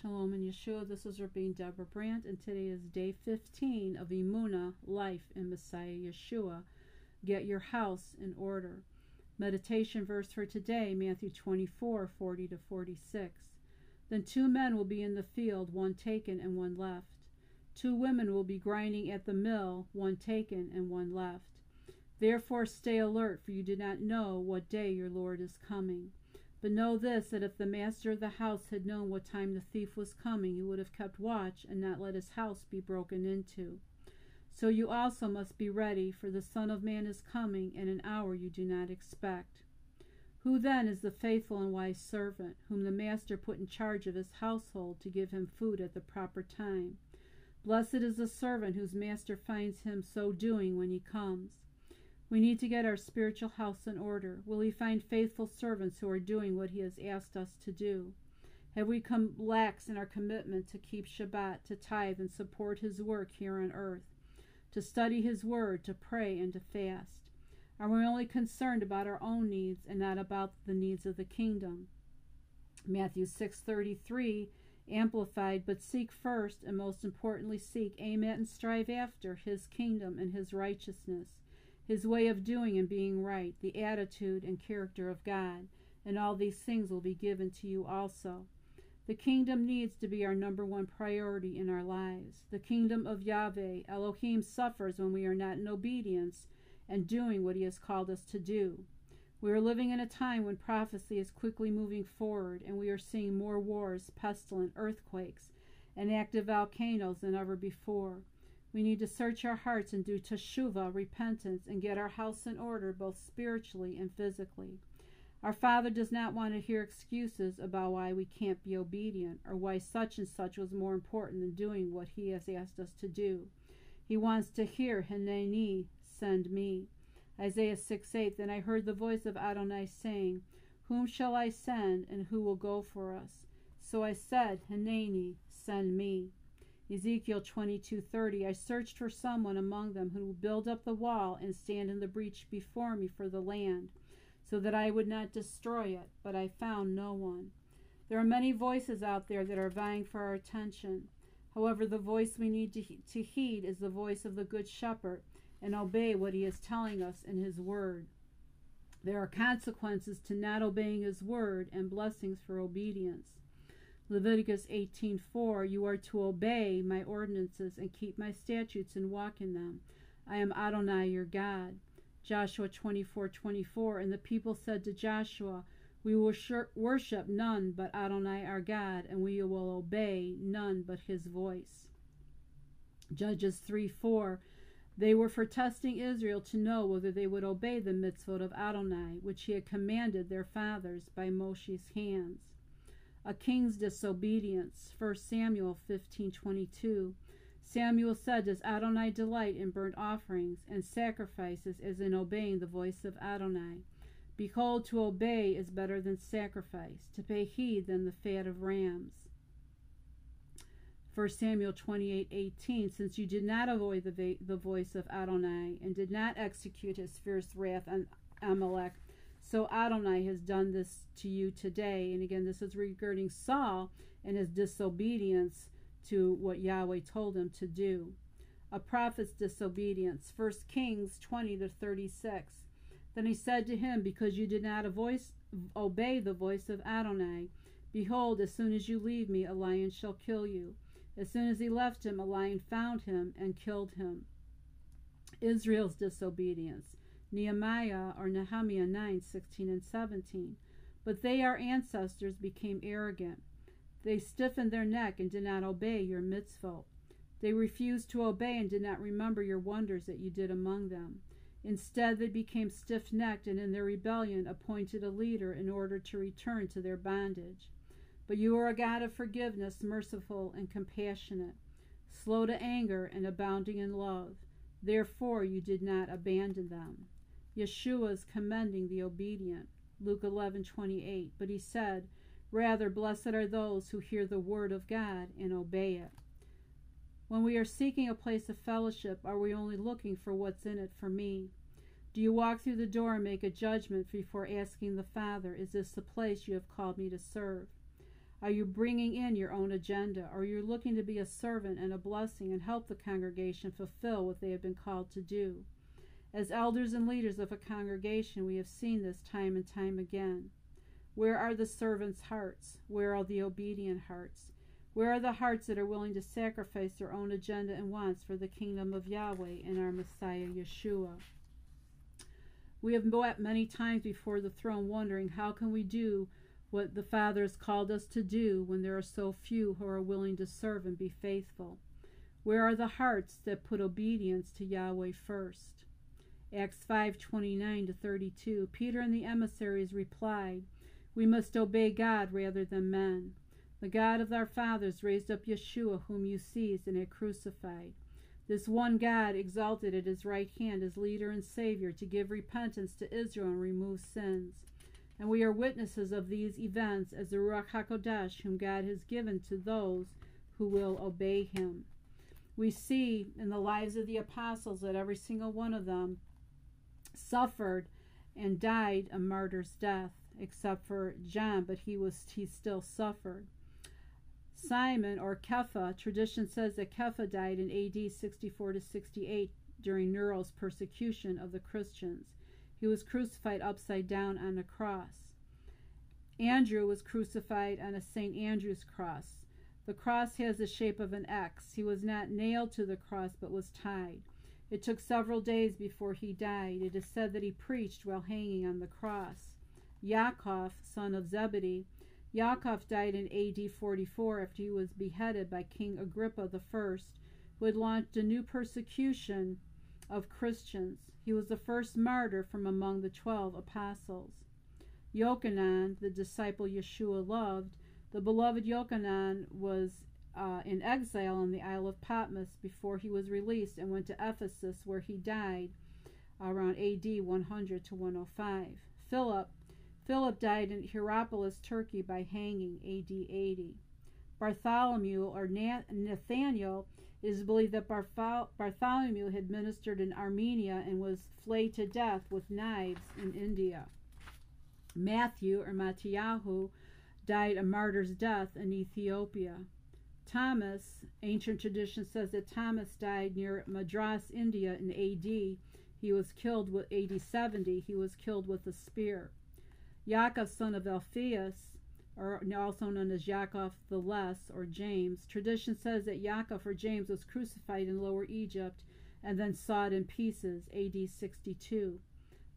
Shalom and Yeshua. This is Rabbi Deborah Brandt, and today is day 15 of Emunah, Life in Messiah Yeshua. Get your house in order. Meditation verse for today, Matthew 24 40 to 46. Then two men will be in the field, one taken and one left. Two women will be grinding at the mill, one taken and one left. Therefore stay alert, for you do not know what day your Lord is coming. But know this that if the master of the house had known what time the thief was coming, he would have kept watch and not let his house be broken into. So you also must be ready, for the Son of Man is coming in an hour you do not expect. Who then is the faithful and wise servant, whom the master put in charge of his household to give him food at the proper time? Blessed is the servant whose master finds him so doing when he comes. We need to get our spiritual house in order. Will He find faithful servants who are doing what He has asked us to do? Have we come lax in our commitment to keep Shabbat, to tithe and support His work here on earth, to study His Word, to pray and to fast? Are we only concerned about our own needs and not about the needs of the kingdom? Matthew 6:33 amplified, but seek first and most importantly seek, aim at and strive after his kingdom and his righteousness his way of doing and being right, the attitude and character of God, and all these things will be given to you also. The kingdom needs to be our number one priority in our lives. The kingdom of Yahweh, Elohim, suffers when we are not in obedience and doing what he has called us to do. We are living in a time when prophecy is quickly moving forward, and we are seeing more wars, pestilence, earthquakes, and active volcanoes than ever before. We need to search our hearts and do teshuvah, repentance, and get our house in order both spiritually and physically. Our Father does not want to hear excuses about why we can't be obedient or why such and such was more important than doing what He has asked us to do. He wants to hear, Hineni, send me. Isaiah 6 8 Then I heard the voice of Adonai saying, Whom shall I send, and who will go for us? So I said, Hineni, send me. Ezekiel 22:30 I searched for someone among them who would build up the wall and stand in the breach before me for the land so that I would not destroy it but I found no one. There are many voices out there that are vying for our attention. However the voice we need to, to heed is the voice of the good shepherd and obey what he is telling us in his word. There are consequences to not obeying his word and blessings for obedience Leviticus 18:4 You are to obey my ordinances and keep my statutes and walk in them. I am Adonai your God. Joshua 24:24 And the people said to Joshua, We will worship none but Adonai our God, and we will obey none but his voice. Judges 3:4 They were for testing Israel to know whether they would obey the mitzvot of Adonai, which he had commanded their fathers by Moshe's hands a king's disobedience. 1 Samuel 15:22. Samuel said, "Does Adonai delight in burnt offerings and sacrifices as in obeying the voice of Adonai? Behold, to obey is better than sacrifice, to pay heed than the fat of rams." 1 Samuel 28:18 Since you did not avoid the, the voice of Adonai and did not execute his fierce wrath on Amalek, so Adonai has done this to you today. And again, this is regarding Saul and his disobedience to what Yahweh told him to do. A prophet's disobedience. 1 Kings 20 to 36. Then he said to him, Because you did not voice, obey the voice of Adonai, behold, as soon as you leave me, a lion shall kill you. As soon as he left him, a lion found him and killed him. Israel's disobedience. Nehemiah or Nehemiah 9 16 and 17. But they, our ancestors, became arrogant. They stiffened their neck and did not obey your mitzvot. They refused to obey and did not remember your wonders that you did among them. Instead, they became stiff necked and in their rebellion appointed a leader in order to return to their bondage. But you are a God of forgiveness, merciful and compassionate, slow to anger and abounding in love. Therefore, you did not abandon them. Yeshua is commending the obedient. Luke 11:28. But he said, Rather, blessed are those who hear the word of God and obey it. When we are seeking a place of fellowship, are we only looking for what's in it for me? Do you walk through the door and make a judgment before asking the Father, Is this the place you have called me to serve? Are you bringing in your own agenda? Or are you looking to be a servant and a blessing and help the congregation fulfill what they have been called to do? As elders and leaders of a congregation, we have seen this time and time again. Where are the servants' hearts? Where are the obedient hearts? Where are the hearts that are willing to sacrifice their own agenda and wants for the kingdom of Yahweh and our Messiah Yeshua? We have wept many times before the throne, wondering how can we do what the Father has called us to do when there are so few who are willing to serve and be faithful. Where are the hearts that put obedience to Yahweh first? Acts 5:29 to 32. Peter and the emissaries replied, "We must obey God rather than men." The God of our fathers raised up Yeshua, whom you seized and had crucified. This one God exalted at his right hand as leader and Savior to give repentance to Israel and remove sins. And we are witnesses of these events as the Ruach HaKodesh, whom God has given to those who will obey him. We see in the lives of the apostles that every single one of them suffered and died a martyr's death, except for John, but he was he still suffered. Simon or Kepha, tradition says that Kepha died in AD 64 to 68 during Nero's persecution of the Christians. He was crucified upside down on a cross. Andrew was crucified on a St. Andrew's cross. The cross has the shape of an X. He was not nailed to the cross but was tied. It took several days before he died. It is said that he preached while hanging on the cross. Yaakov, son of Zebedee, Yaakov died in AD 44 after he was beheaded by King Agrippa I, who had launched a new persecution of Christians. He was the first martyr from among the twelve apostles. Yochanan, the disciple Yeshua loved, the beloved Yochanan was uh, in exile on the Isle of Patmos before he was released and went to Ephesus, where he died around AD 100 to 105. Philip Philip died in Hierapolis, Turkey, by hanging AD 80. Bartholomew or Nathaniel is believed that Bartholomew had ministered in Armenia and was flayed to death with knives in India. Matthew or Mattiyahu died a martyr's death in Ethiopia. Thomas, ancient tradition says that Thomas died near Madras, India in AD. He was killed with AD 70. He was killed with a spear. Yaakov, son of Alphaeus, or also known as Yaakov the Less or James, tradition says that Yaakov or James was crucified in Lower Egypt and then sawed in pieces, AD 62.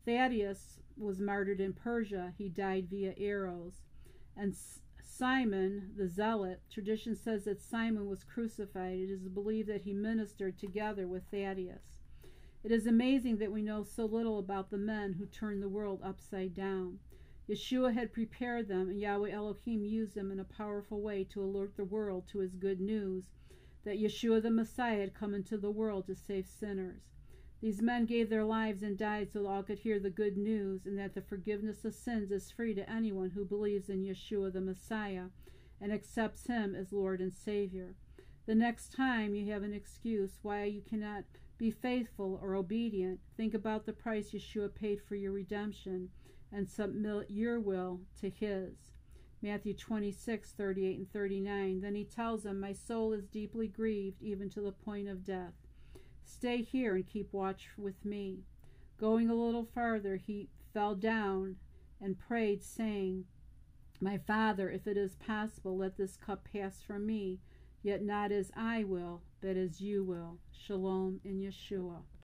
Thaddeus was martyred in Persia. He died via arrows. And Simon the Zealot, tradition says that Simon was crucified. It is believed that he ministered together with Thaddeus. It is amazing that we know so little about the men who turned the world upside down. Yeshua had prepared them, and Yahweh Elohim used them in a powerful way to alert the world to his good news that Yeshua the Messiah had come into the world to save sinners. These men gave their lives and died so that all could hear the good news and that the forgiveness of sins is free to anyone who believes in Yeshua the Messiah and accepts him as Lord and Savior. The next time you have an excuse why you cannot be faithful or obedient, think about the price Yeshua paid for your redemption and submit your will to his. Matthew 26, 38 and 39. Then he tells them, My soul is deeply grieved, even to the point of death. Stay here and keep watch with me. Going a little farther, he fell down and prayed, saying, My Father, if it is possible, let this cup pass from me, yet not as I will, but as you will. Shalom in Yeshua.